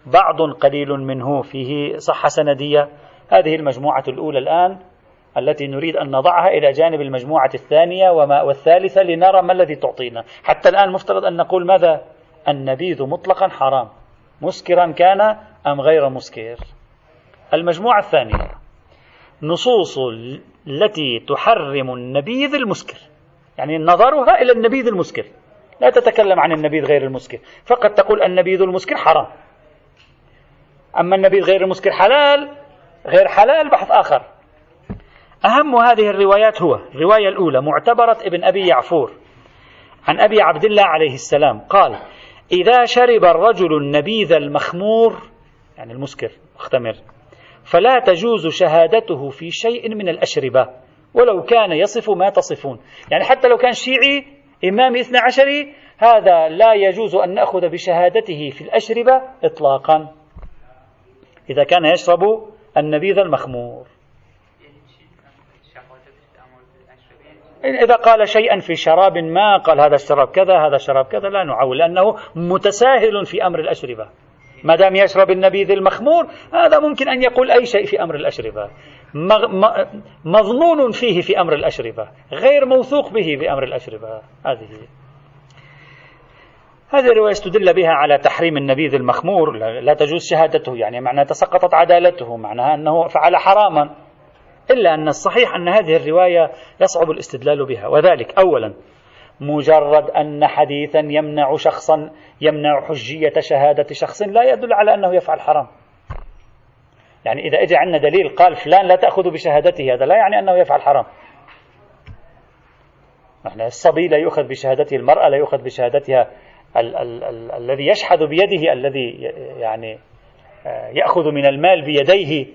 بعض قليل منه فيه صحة سندية. هذه المجموعة الأولى الآن. التي نريد أن نضعها إلى جانب المجموعة الثانية وما والثالثة لنرى ما الذي تعطينا. حتى الآن مفترض أن نقول ماذا؟ النبيذ مطلقا حرام. مسكرا كان أم غير مسكر. المجموعة الثانية. نصوص التي تحرم النبيذ المسكر. يعني نظرها إلى النبيذ المسكر. لا تتكلم عن النبيذ غير المسكر. فقد تقول النبيذ المسكر حرام. أما النبيذ غير المسكر حلال غير حلال بحث آخر. أهم هذه الروايات هو الرواية الأولى معتبرة ابن أبي يعفور عن أبي عبد الله عليه السلام قال إذا شرب الرجل النبيذ المخمور يعني المسكر مختمر فلا تجوز شهادته في شيء من الأشربة ولو كان يصف ما تصفون. يعني حتى لو كان شيعي إمام إثنى عشري هذا لا يجوز أن نأخذ بشهادته في الأشربة إطلاقا. إذا كان يشرب النبيذ المخمور. إذا قال شيئا في شراب ما قال هذا الشراب كذا هذا الشراب كذا لا نعول لأنه متساهل في أمر الأشربة ما دام يشرب النبيذ المخمور هذا ممكن أن يقول أي شيء في أمر الأشربة مظنون فيه في أمر الأشربة غير موثوق به في أمر الأشربة هذه هذه الرواية استدل بها على تحريم النبيذ المخمور لا تجوز شهادته يعني معناها تسقطت عدالته معناها أنه فعل حراما. إلا أن الصحيح أن هذه الرواية يصعب الاستدلال بها. وذلك أولا مجرد أن حديثا يمنع شخصا يمنع حجية شهادة شخص لا يدل على أنه يفعل حرام. يعني إذا إجى عندنا دليل قال فلان لا تأخذ بشهادته هذا لا يعني أنه يفعل حرام. إحنا الصبي لا يؤخذ بشهادته المرأة لا يؤخذ بشهادتها ال- ال- ال- الذي يشحذ بيده الذي يعني آه، يأخذ من المال بيديه.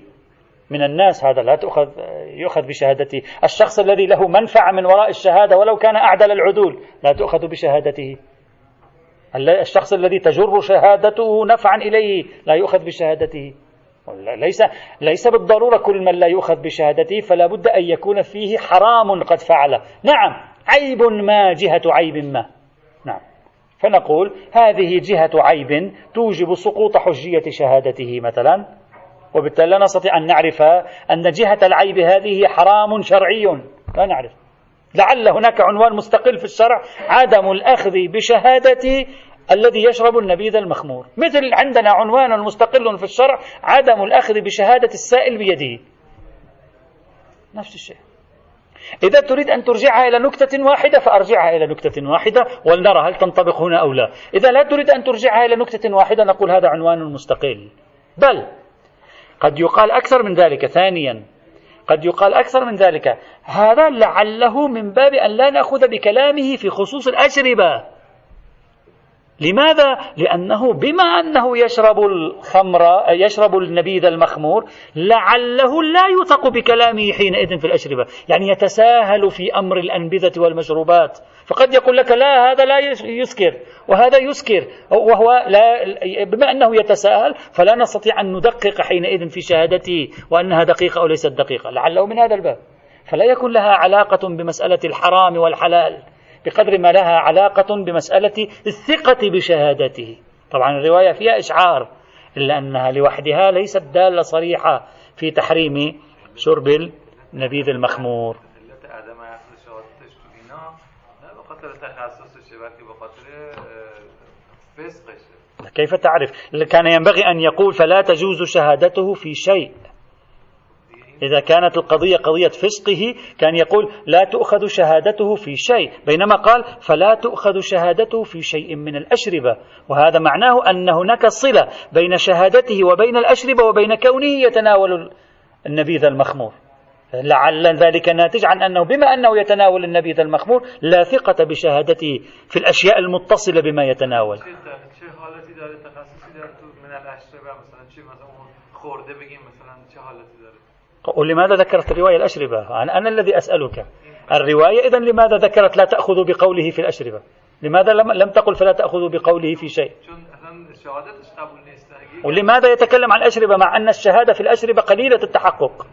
من الناس هذا لا تؤخذ يؤخذ بشهادته. الشخص الذي له منفعة من وراء الشهادة ولو كان أعدل العدول لا تؤخذ بشهادته. الشخص الذي تجر شهادته نفعا إليه لا يؤخذ بشهادته. ليس ليس بالضرورة كل من لا يؤخذ بشهادته فلا بد أن يكون فيه حرام قد فعله. نعم عيب ما جهة عيب ما. نعم. فنقول هذه جهة عيب توجب سقوط حجية شهادته مثلا. وبالتالي لا نستطيع أن نعرف أن جهة العيب هذه حرام شرعي. لا نعرف. لعل هناك عنوان مستقل في الشرع عدم الأخذ بشهادة الذي يشرب النبيذ المخمور. مثل عندنا عنوان مستقل في الشرع عدم الأخذ بشهادة السائل بيده. نفس الشيء. إذا تريد أن ترجعها إلى نكتة واحدة فأرجعها إلى نكتة واحدة ولنرى هل تنطبق هنا أو لا. إذا لا تريد أن ترجعها إلى نكتة واحدة نقول هذا عنوان مستقل. بل قد يقال أكثر من ذلك ثانيا قد يقال أكثر من ذلك. هذا لعله من باب أن لا نأخذ بكلامه في خصوص الأشربة. لماذا؟ لأنه بما أنه يشرب الخمر يشرب النبيذ المخمور لعله لا يوثق بكلامه حينئذ في الأشربة. يعني يتساهل في أمر الأنبذة والمشروبات. فقد يقول لك لا هذا لا يسكر وهذا يسكر وهو لا بما أنه يتساهل فلا نستطيع أن ندقق حينئذ في شهادته وأنها دقيقة أو ليست دقيقة. لعله من هذا الباب. فلا يكون لها علاقة بمسألة الحرام والحلال بقدر ما لها علاقة بمسألة الثقة بشهادته. طبعا الرواية فيها إشعار إلا أنها لوحدها ليست دالة صريحة في تحريم شرب النبيذ المخمور. كيف تعرف؟ كان ينبغي أن يقول فلا تجوز شهادته في شيء. إذا كانت القضية قضية فسقه كان يقول لا تؤخذ شهادته في شيء. بينما قال فلا تؤخذ شهادته في شيء من الأشربة. وهذا معناه أن هناك صلة بين شهادته وبين الأشربة وبين كونه يتناول النبيذ المخمور. لعل ذلك ناتج عن أنه بما أنه يتناول النبيذ المخمور لا ثقة بشهادته في الأشياء المتصلة بما يتناول. ولماذا ذكرت الرواية الأشربة؟ أنا, أنا الذي أسألك. الرواية إذا لماذا ذكرت لا تأخذ بقوله في الأشربة؟ لماذا لم, لم تقل فلا تأخذ بقوله في شيء؟ ولماذا يتكلم عن الأشربة مع أن الشهادة في الأشربة قليلة التحقق؟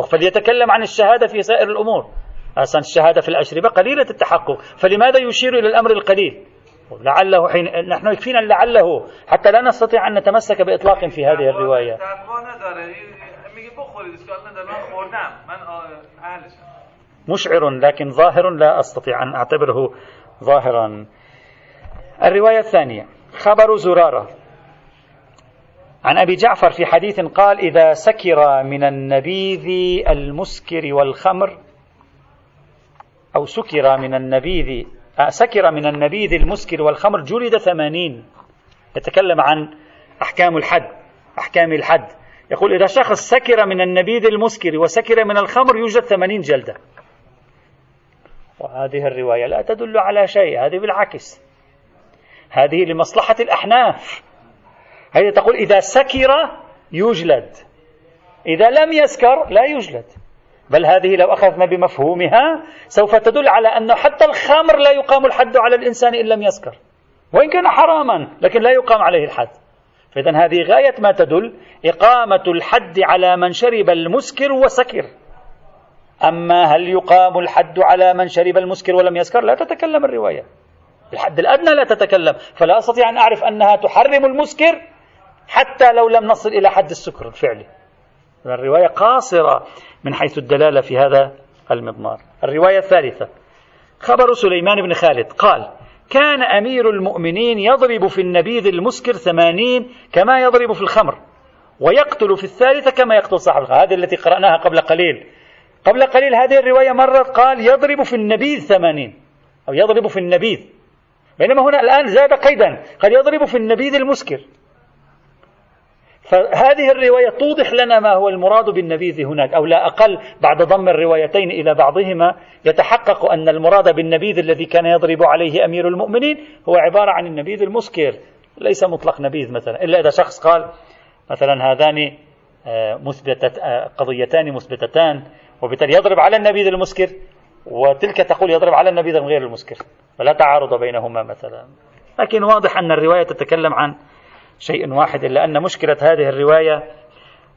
فليتكلم عن الشهادة في سائر الأمور. أصلا الشهادة في الأشربة قليلة التحقق. فلماذا يشير إلى الأمر القليل؟ لعله حين نحن يكفينا لعله حتى لا نستطيع أن نتمسك بإطلاق في هذه الرواية. مشعر لكن ظاهر لا أستطيع أن أعتبره ظاهرا. الرواية الثانية. خبر زرارة. عن أبي جعفر في حديث قال إذا سكر من النبيذ المسكر والخمر أو سكر من النبيذ آه، سكر من النبيذ المسكر والخمر جلد ثمانين. يتكلم عن أحكام الحد أحكام الحد. يقول إذا شخص سكر من النبيذ المسكر وسكر من الخمر يوجد ثمانين جلدة. وهذه الرواية لا تدل على شيء هذه بالعكس. هذه لمصلحة الأحناف. هذه تقول إذا سكر يجلد. إذا لم يسكر لا يجلد. بل هذه لو أخذنا بمفهومها سوف تدل على أنه حتى الخمر لا يقام الحد على الإنسان إن لم يسكر. وإن كان حراما لكن لا يقام عليه الحد. فإذا هذه غاية ما تدل إقامة الحد على من شرب المسكر وسكر. أما هل يقام الحد على من شرب المسكر ولم يسكر؟ لا تتكلم الرواية. الحد الأدنى لا تتكلم. فلا أستطيع أن أعرف أنها تحرم المسكر حتى لو لم نصل إلى حد السكر الفعلي. الرواية قاصرة من حيث الدلالة في هذا المضمار. الرواية الثالثة. خبر سليمان بن خالد قال كان أمير المؤمنين يضرب في النبيذ المسكر ثمانين كما يضرب في الخمر ويقتل في الثالثة كما يقتل صاحب الخمر. هذه التي قرأناها قبل قليل. قبل قليل هذه الرواية مرت قال يضرب في النبيذ ثمانين. أو يضرب في النبيذ. بينما هنا الآن زاد قيدا. قال يضرب في النبيذ المسكر. فهذه الرواية توضح لنا ما هو المراد بالنبيذ هناك أو لا أقل بعد ضم الروايتين إلى بعضهما يتحقق أن المراد بالنبيذ الذي كان يضرب عليه أمير المؤمنين هو عبارة عن النبيذ المسكر ليس مطلق نبيذ مثلا إلا إذا شخص قال مثلا هذان آه، مثبتت آه، قضيتان مثبتتان وبالتالي يضرب على النبيذ المسكر وتلك تقول يضرب على النبيذ غير المسكر فلا تعارض بينهما مثلا. لكن واضح أن الرواية تتكلم عن شيء واحد إلا أن مشكلة هذه الرواية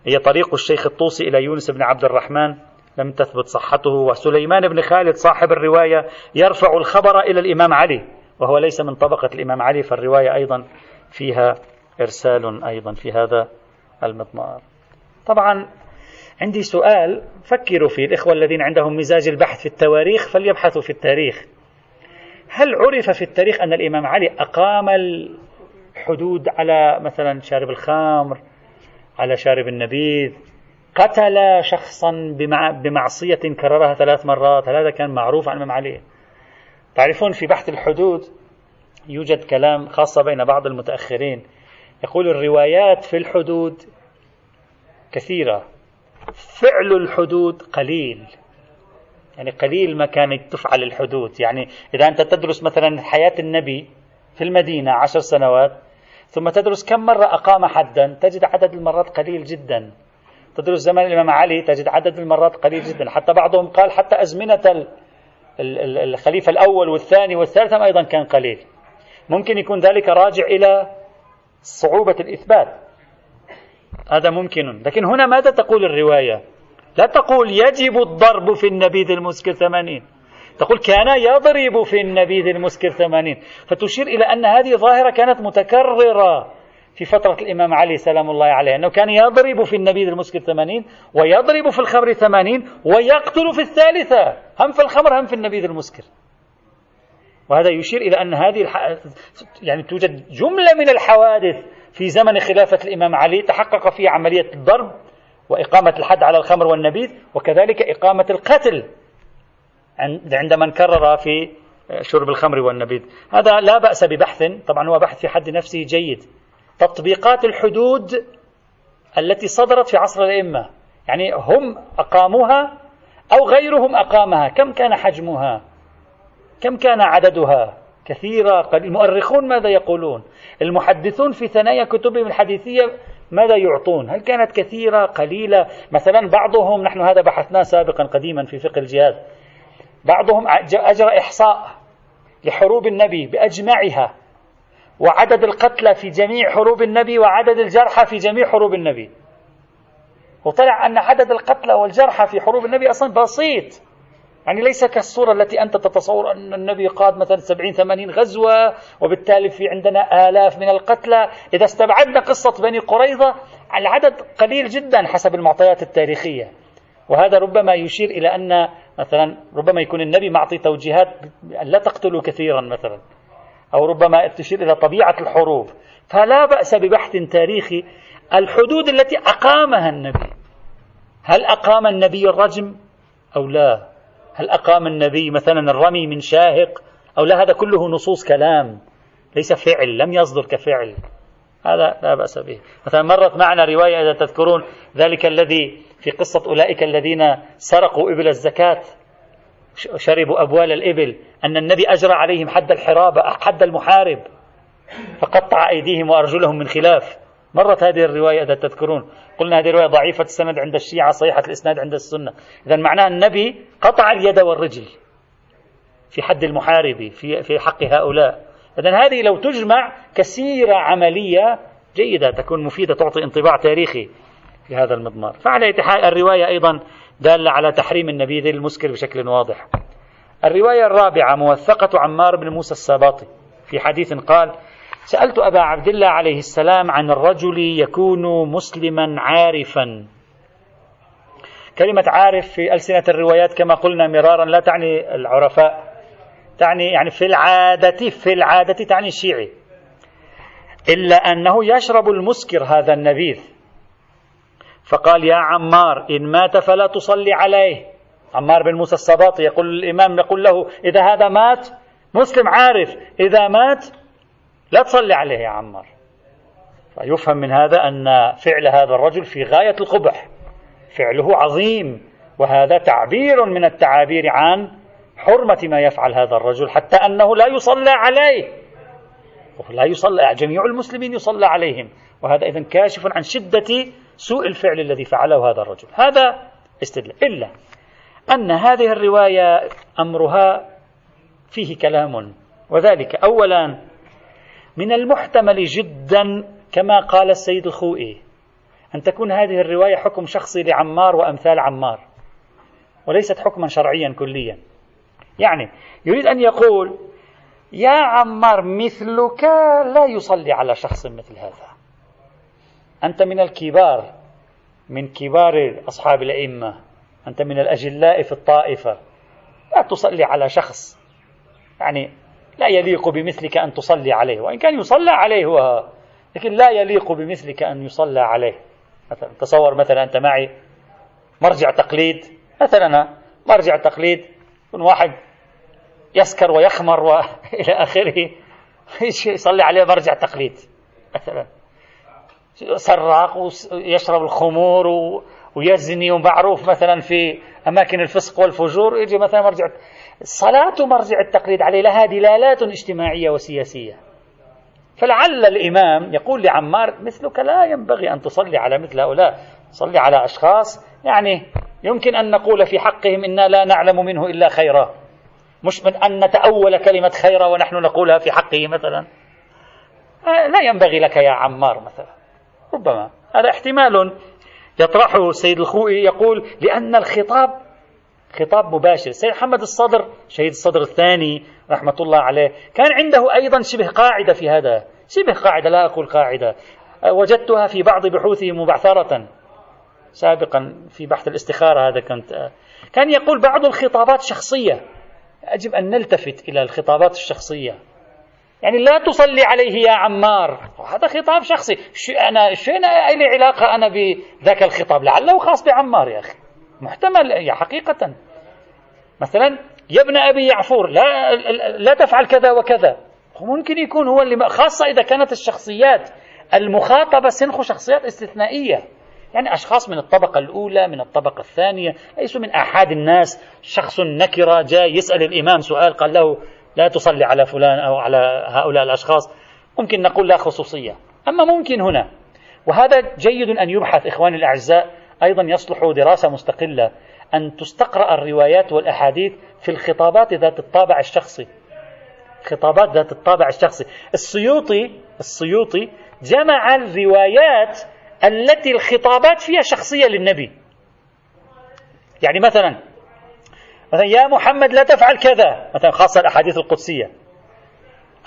هي طريق الشيخ الطوسي إلى يونس بن عبد الرحمن لم تثبت صحته وسليمان بن خالد صاحب الرواية يرفع الخبر إلى الإمام علي وهو ليس من طبقة الإمام علي فالرواية أيضا فيها إرسال أيضا في هذا المضمار. طبعا عندي سؤال فكروا فيه الإخوة الذين عندهم مزاج البحث في التواريخ فليبحثوا في التاريخ. هل عرف في التاريخ أن الإمام علي أقام حدود على مثلا شارب الخمر على شارب النبيذ. قتل شخصا بمعصية كررها ثلاث مرات. هل هذا كان معروف عن الإمام علي. تعرفون في بحث الحدود يوجد كلام خاصة بين بعض المتأخرين. يقول الروايات في الحدود كثيرة. فعل الحدود قليل. يعني قليل ما كانت تفعل الحدود. يعني إذا أنت تدرس مثلا حياة النبي في المدينة عشر سنوات ثم تدرس كم مرة أقام حدا؟ تجد عدد المرات قليل جدا. تدرس زمن الإمام علي تجد عدد المرات قليل جدا. حتى بعضهم قال حتى أزمنة الخليفة الأول والثاني والثالث أيضا كان قليل. ممكن يكون ذلك راجع إلى صعوبة الإثبات. هذا ممكن. لكن هنا ماذا تقول الرواية؟ لا تقول يجب الضرب في النبيذ المسكر ثمانين. تقول كان يضرب في النبيذ المسكر ثمانين. فتشير إلى أن هذه ظاهرة كانت متكررة في فترة الإمام علي سلام الله عليه أنه كان يضرب في النبيذ المسكر ثمانين ويضرب في الخمر ثمانين ويقتل في الثالثة. هم في الخمر هم في النبيذ المسكر. وهذا يشير إلى أن هذه الح... يعني توجد جملة من الحوادث في زمن خلافة الإمام علي تحقق فيها عملية الضرب وإقامة الحد على الخمر والنبيذ وكذلك إقامة القتل. عند من كرر في شرب الخمر والنبيذ. هذا لا بأس ببحث. طبعا هو بحث في حد نفسه جيد. تطبيقات الحدود التي صدرت في عصر الأئمة. يعني هم أقاموها أو غيرهم أقامها. كم كان حجمها؟ كم كان عددها؟ كثيرة. المؤرخون ماذا يقولون؟ المحدثون في ثنايا كتبهم الحديثية ماذا يعطون؟ هل كانت كثيرة؟ قليلة؟ مثلا بعضهم نحن هذا بحثناه سابقا قديما في فقه الجهاد. بعضهم أجرى إحصاء لحروب النبي بأجمعها وعدد القتلى في جميع حروب النبي وعدد الجرحى في جميع حروب النبي. وطلع أن عدد القتلى والجرحى في حروب النبي أصلا بسيط. يعني ليس كالصورة التي أنت تتصور أن النبي قاد مثلا سبعين ثمانين غزوة وبالتالي في عندنا آلاف من القتلى. إذا استبعدنا قصة بني قريظة العدد قليل جدا حسب المعطيات التاريخية. وهذا ربما يشير إلى أن مثلا ربما يكون النبي معطي توجيهات لا تقتلوا كثيرا مثلا أو ربما تشير إلى طبيعة الحروب. فلا بأس ببحث تاريخي الحدود التي أقامها النبي. هل أقام النبي الرجم أو لا؟ هل أقام النبي مثلا الرمي من شاهق أو لا؟ هذا كله نصوص كلام ليس فعل لم يصدر كفعل. هذا لا بأس به. مثلا مرت معنا رواية إذا تذكرون ذلك الذي في قصة أولئك الذين سرقوا إبل الزكاة شربوا أبوال الإبل أن النبي أجرى عليهم حد الحرابة حد المحارب فقطع أيديهم وأرجلهم من خلاف. مرت هذه الرواية إذا تذكرون. قلنا هذه الرواية ضعيفة السند عند الشيعة صحيحة الإسناد عند السنة. إذا معناه النبي قطع اليد والرجل في حد المحارب في في حق هؤلاء. إذا هذه لو تجمع كسيرة عملية جيدة تكون مفيدة تعطي انطباع تاريخي في هذا المضمار. فعلى الرواية أيضا دالة على تحريم النبيذ المسكر بشكل واضح. الرواية الرابعة موثقة عمار بن موسى الساباطي. في حديث قال سألت أبا عبد الله عليه السلام عن الرجل يكون مسلما عارفا. كلمة عارف في ألسنة الروايات كما قلنا مرارا لا تعني العرفاء. تعني يعني في العادة في العادة تعني الشيعي إلا أنه يشرب المسكر هذا النبيذ. فقال يا عمار إن مات فلا تصلي عليه. عمار بن موسى الصباطي يقول الإمام يقول له إذا هذا مات مسلم عارف إذا مات لا تصلي عليه يا عمار. فيفهم من هذا أن فعل هذا الرجل في غاية القبح. فعله عظيم وهذا تعبير من التعابير عن حرمة ما يفعل هذا الرجل حتى أنه لا يصلى عليه. لا يصلى جميع المسلمين يصلى عليهم. وهذا إذا كاشف عن شدة سوء الفعل الذي فعله هذا الرجل. هذا استدلال. إلا أن هذه الرواية أمرها فيه كلام. وذلك أولا من المحتمل جدا كما قال السيد الخوئي. أن تكون هذه الرواية حكم شخصي لعمار وأمثال عمار. وليست حكما شرعيا كليا. يعني يريد أن يقول يا عمار مثلك لا يصلي على شخص مثل هذا. أنت من الكبار من كبار أصحاب الأئمة. أنت من الأجلاء في الطائفة. لا تصلي على شخص. يعني لا يليق بمثلك أن تصلي عليه. وإن كان يصلى عليه هو لكن لا يليق بمثلك أن يصلى عليه. مثلا تصور مثلا أنت معي مرجع تقليد. مثلا مرجع تقليد يكون واحد يسكر ويخمر وإلى آخره. يصلي عليه؟ مرجع تقليد مثلا. سراق ويشرب الخمور ويزني ومعروف مثلا في أماكن الفسق والفجور. يجي مثلا مرجع الصلاة مرجع التقليد عليه. لها دلالات اجتماعية وسياسية. فلعل الإمام يقول لعمار مثلك لا ينبغي أن تصلي على مثل هؤلاء. صلي على أشخاص يعني يمكن أن نقول في حقهم إنا لا نعلم منه إلا خيرا. مش من أن نتأول كلمة خيرا ونحن نقولها في حقه مثلا. آه، لا ينبغي لك يا عمار مثلا. ربما. هذا احتمال. يطرحه السيد الخوئي يقول لأن الخطاب خطاب مباشر. سيد محمد الصدر شهيد الصدر الثاني رحمة الله عليه كان عنده أيضا شبه قاعدة في هذا. شبه قاعدة لا أقول قاعدة. وجدتها في بعض بحوثه مبعثرة. سابقا في بحث الاستخارة هذا كنت كان يقول بعض الخطابات شخصية. يجب أن نلتفت إلى الخطابات الشخصية. يعني لا تصلي عليه يا عمار. هذا خطاب شخصي. أنا شو أنا لي علاقة أنا بذاك الخطاب؟ لعله خاص بعمار يا أخي. محتمل يا حقيقة. مثلا يا ابن أبي يعفور لا, لا تفعل كذا وكذا. ممكن يكون هو اللي خاصة إذا كانت الشخصيات المخاطبة سنخ شخصيات استثنائية. يعني أشخاص من الطبقة الأولى من الطبقة الثانية ليسوا من أحد الناس شخص نكرة جاء يسأل الإمام سؤال قال له لا تصلي على فلان أو على هؤلاء الأشخاص ممكن نقول لا خصوصية. أما ممكن هنا وهذا جيد أن يبحث إخواني الأعزاء أيضا يصلح دراسة مستقلة أن تستقرأ الروايات والأحاديث في الخطابات ذات الطابع الشخصي. خطابات ذات الطابع الشخصي. السيوطي السيوطي جمع الروايات التي الخطابات فيها شخصية للنبي. يعني مثلا مثلا يا محمد لا تفعل كذا مثلا خاصة الأحاديث القدسية.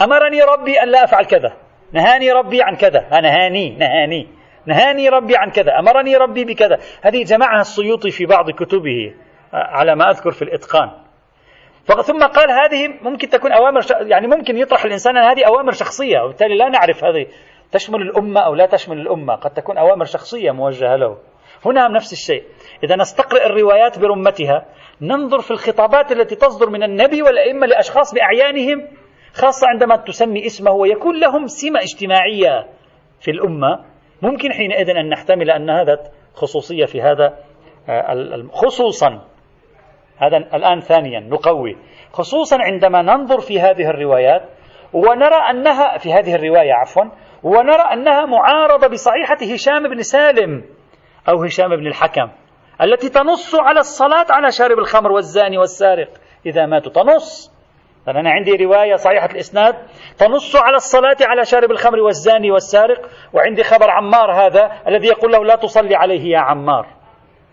أمرني ربي أن لا أفعل كذا. نهاني ربي عن كذا. نهاني نهاني. نهاني ربي عن كذا. أمرني ربي بكذا. هذه جمعها السيوطي في بعض كتبه على ما أذكر في الإتقان. ثم قال هذه ممكن تكون أوامر. يعني ممكن يطرح الإنسان أن هذه أوامر شخصية وبالتالي لا نعرف هذه تشمل الأمة أو لا تشمل الأمة. قد تكون أوامر شخصية موجهة له. هنا نفس الشيء. إذا نستقرئ الروايات برمتها. ننظر في الخطابات التي تصدر من النبي والأئمة لأشخاص بأعيانهم خاصة عندما تسمي اسمه ويكون لهم سمة اجتماعية في الأمة. ممكن حينئذ أن نحتمل أن هذا خصوصية في هذا آه، خصوصا. هذا الآن ثانيا نقوي. خصوصا عندما ننظر في هذه الروايات ونرى أنها في هذه الرواية عفوا ونرى أنها معارضة بصحيحة هشام بن سالم أو هشام بن الحكم التي تنص على الصلاة على شارب الخمر والزاني والسارق. إذا ماتوا تنص أنا عندي رواية صحيحة الإسناد تنص على الصلاة على شارب الخمر والزاني والسارق وعندي خبر عمار هذا الذي يقول له لا تصلي عليه يا عمار.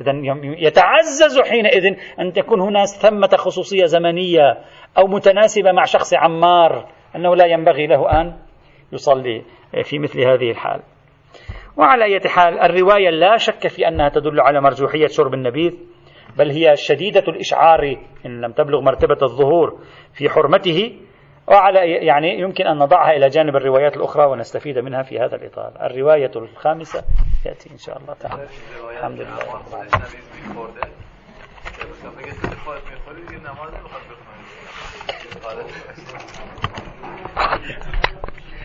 إذا يتعزز حينئذ أن تكون هنا ثمة خصوصية زمنية أو متناسبة مع شخص عمار أنه لا ينبغي له أن يصلي. في مثل هذه الحال وعلى أي حال الرواية لا شك في أنها تدل على مرجوحية شرب النبيذ بل هي شديدة الإشعار إن لم تبلغ مرتبة الظهور في حرمته وعلى يعني يمكن أن نضعها إلى جانب الروايات الأخرى ونستفيد منها في هذا الإطار الرواية الخامسة تأتي إن شاء الله تعالى الحمد لله